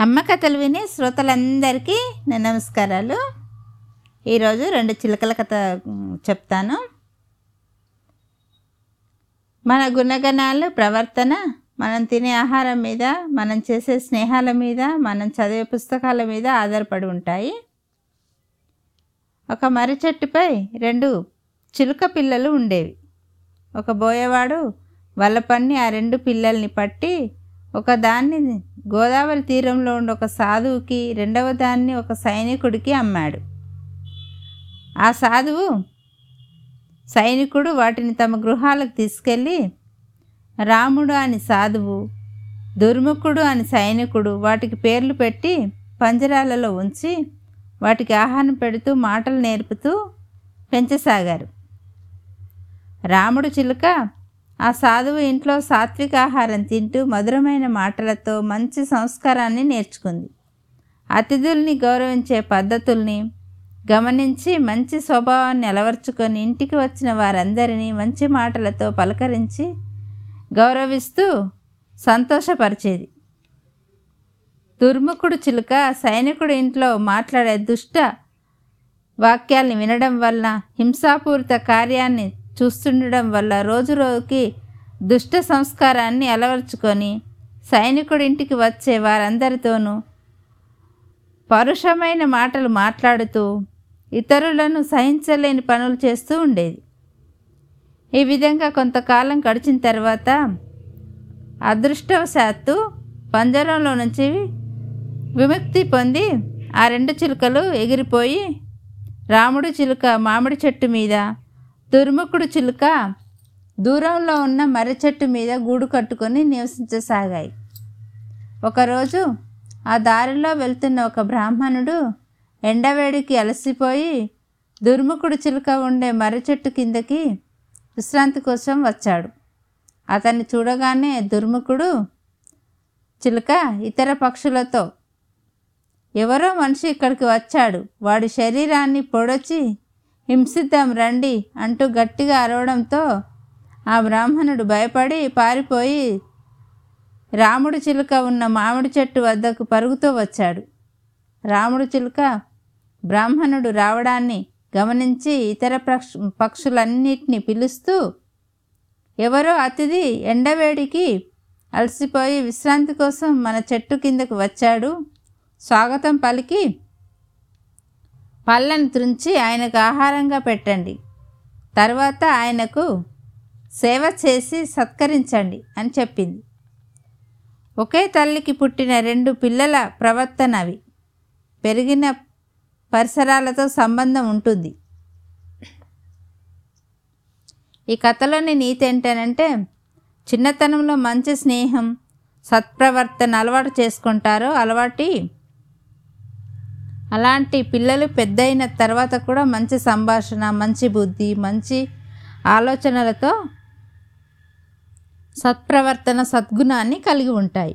అమ్మ కథలు విని శ్రోతలందరికీ నమస్కారాలు. ఈరోజు రెండు చిలకల కథ చెప్తాను. మన గుణగణాలు ప్రవర్తన మనం తినే ఆహారం మీద మనం చేసే స్నేహాల మీద మనం చదివే పుస్తకాల మీద ఆధారపడి ఉంటాయి. ఒక మర్రి చెట్టుపై రెండు చిలుక పిల్లలు ఉండేవి. ఒక బోయవాడు వల్ల పన్ని ఆ రెండు పిల్లల్ని పట్టి ఒకదాన్ని గోదావరి తీరంలో ఉండే ఒక సాధువుకి రెండవ దాన్ని ఒక సైనికుడికి అమ్మాడు. ఆ సాధువు సైనికుడు వాటిని తమ గృహాలకు తీసుకెళ్ళి రాముడు అని సాధువు దుర్ముఖుడు అని సైనికుడు వాటికి పేర్లు పెట్టి పంజరాలలో ఉంచి వాటికి ఆహారం పెడుతూ మాటలు నేర్పుతూ పెంచసాగారు. రాముడు చిలుక ఆ సాధువు ఇంట్లో సాత్విక ఆహారం తింటూ మధురమైన మాటలతో మంచి సంస్కారాన్ని నేర్చుకుంది. అతిథుల్ని గౌరవించే పద్ధతుల్ని గమనించి మంచి స్వభావాన్ని అలవర్చుకొని ఇంటికి వచ్చిన వారందరినీ మంచి మాటలతో పలకరించి గౌరవిస్తూ సంతోషపరిచేది. దుర్ముఖుడు చిలుక సైనికుడు ఇంట్లో మాట్లాడే దుష్ట వాక్యాల్ని వినడం వల్ల హింసాపూరిత కార్యాన్ని చూస్తుండడం వల్ల రోజు రోజుకి దుష్ట సంస్కారాన్ని అలవర్చుకొని సైనికుడింటికి వచ్చే వారందరితోనూ పరుషమైన మాటలు మాట్లాడుతూ ఇతరులను సహించలేని పనులు చేస్తూ ఉండేది. ఈ విధంగా కొంతకాలం గడిచిన తర్వాత అదృష్టవశాత్తు పంజరంలో నుంచి విముక్తి పొంది ఆ రెండు చిలుకలు ఎగిరిపోయి రాముడు చిలుక మామిడి చెట్టు మీద దుర్ముఖుడు చిలుక దూరంలో ఉన్న మర్రి చెట్టు మీద గూడు కట్టుకొని నివసించసాగాయి. ఒకరోజు ఆ దారిలో వెళ్తున్న ఒక బ్రాహ్మణుడు ఎండవేడికి అలసిపోయి దుర్ముఖుడు చిలుక ఉండే మర్రి చెట్టు కిందకి విశ్రాంతి కోసం వచ్చాడు. అతన్ని చూడగానే దుర్ముఖుడు చిలుక ఇతర పక్షులతో ఎవరో మనిషి ఇక్కడికి వచ్చాడు. వాడి శరీరాన్ని పొడచి హింసిద్దాం రండి అంటూ గట్టిగా అరవడంతో ఆ బ్రాహ్మణుడు భయపడి పారిపోయి రాముడు చిలుక ఉన్న మామిడి చెట్టు వద్దకు పరుగుతూ వచ్చాడు. రాముడు చిలుక బ్రాహ్మణుడు రావడాన్ని గమనించి ఇతర పక్ష పక్షులన్నిటిని పిలుస్తూ ఎవరో అతిథి ఎండవేడికి అలసిపోయి విశ్రాంతి కోసం మన చెట్టు కిందకు వచ్చాడు. స్వాగతం పలికి పళ్ళను త్రుంచి ఆయనకు ఆహారంగా పెట్టండి. తర్వాత ఆయనకు సేవ చేసి సత్కరించండి అని చెప్పింది. ఒకే తల్లికి పుట్టిన రెండు పిల్లల ప్రవర్తన అవి. పెరిగిన పరిసరాలతో సంబంధం ఉంటుంది. ఈ కథలోని నీతి ఏంటనంటే చిన్నతనంలో మంచి స్నేహం సత్ప్రవర్తన అలవాటు చేసుకుంటారో అలవాటి అలాంటి పిల్లలు పెద్దయిన తర్వాత కూడా మంచి సంభాషణ మంచి బుద్ధి మంచి ఆలోచనలతో సత్ప్రవర్తన సద్గుణాన్ని కలిగి ఉంటాయి.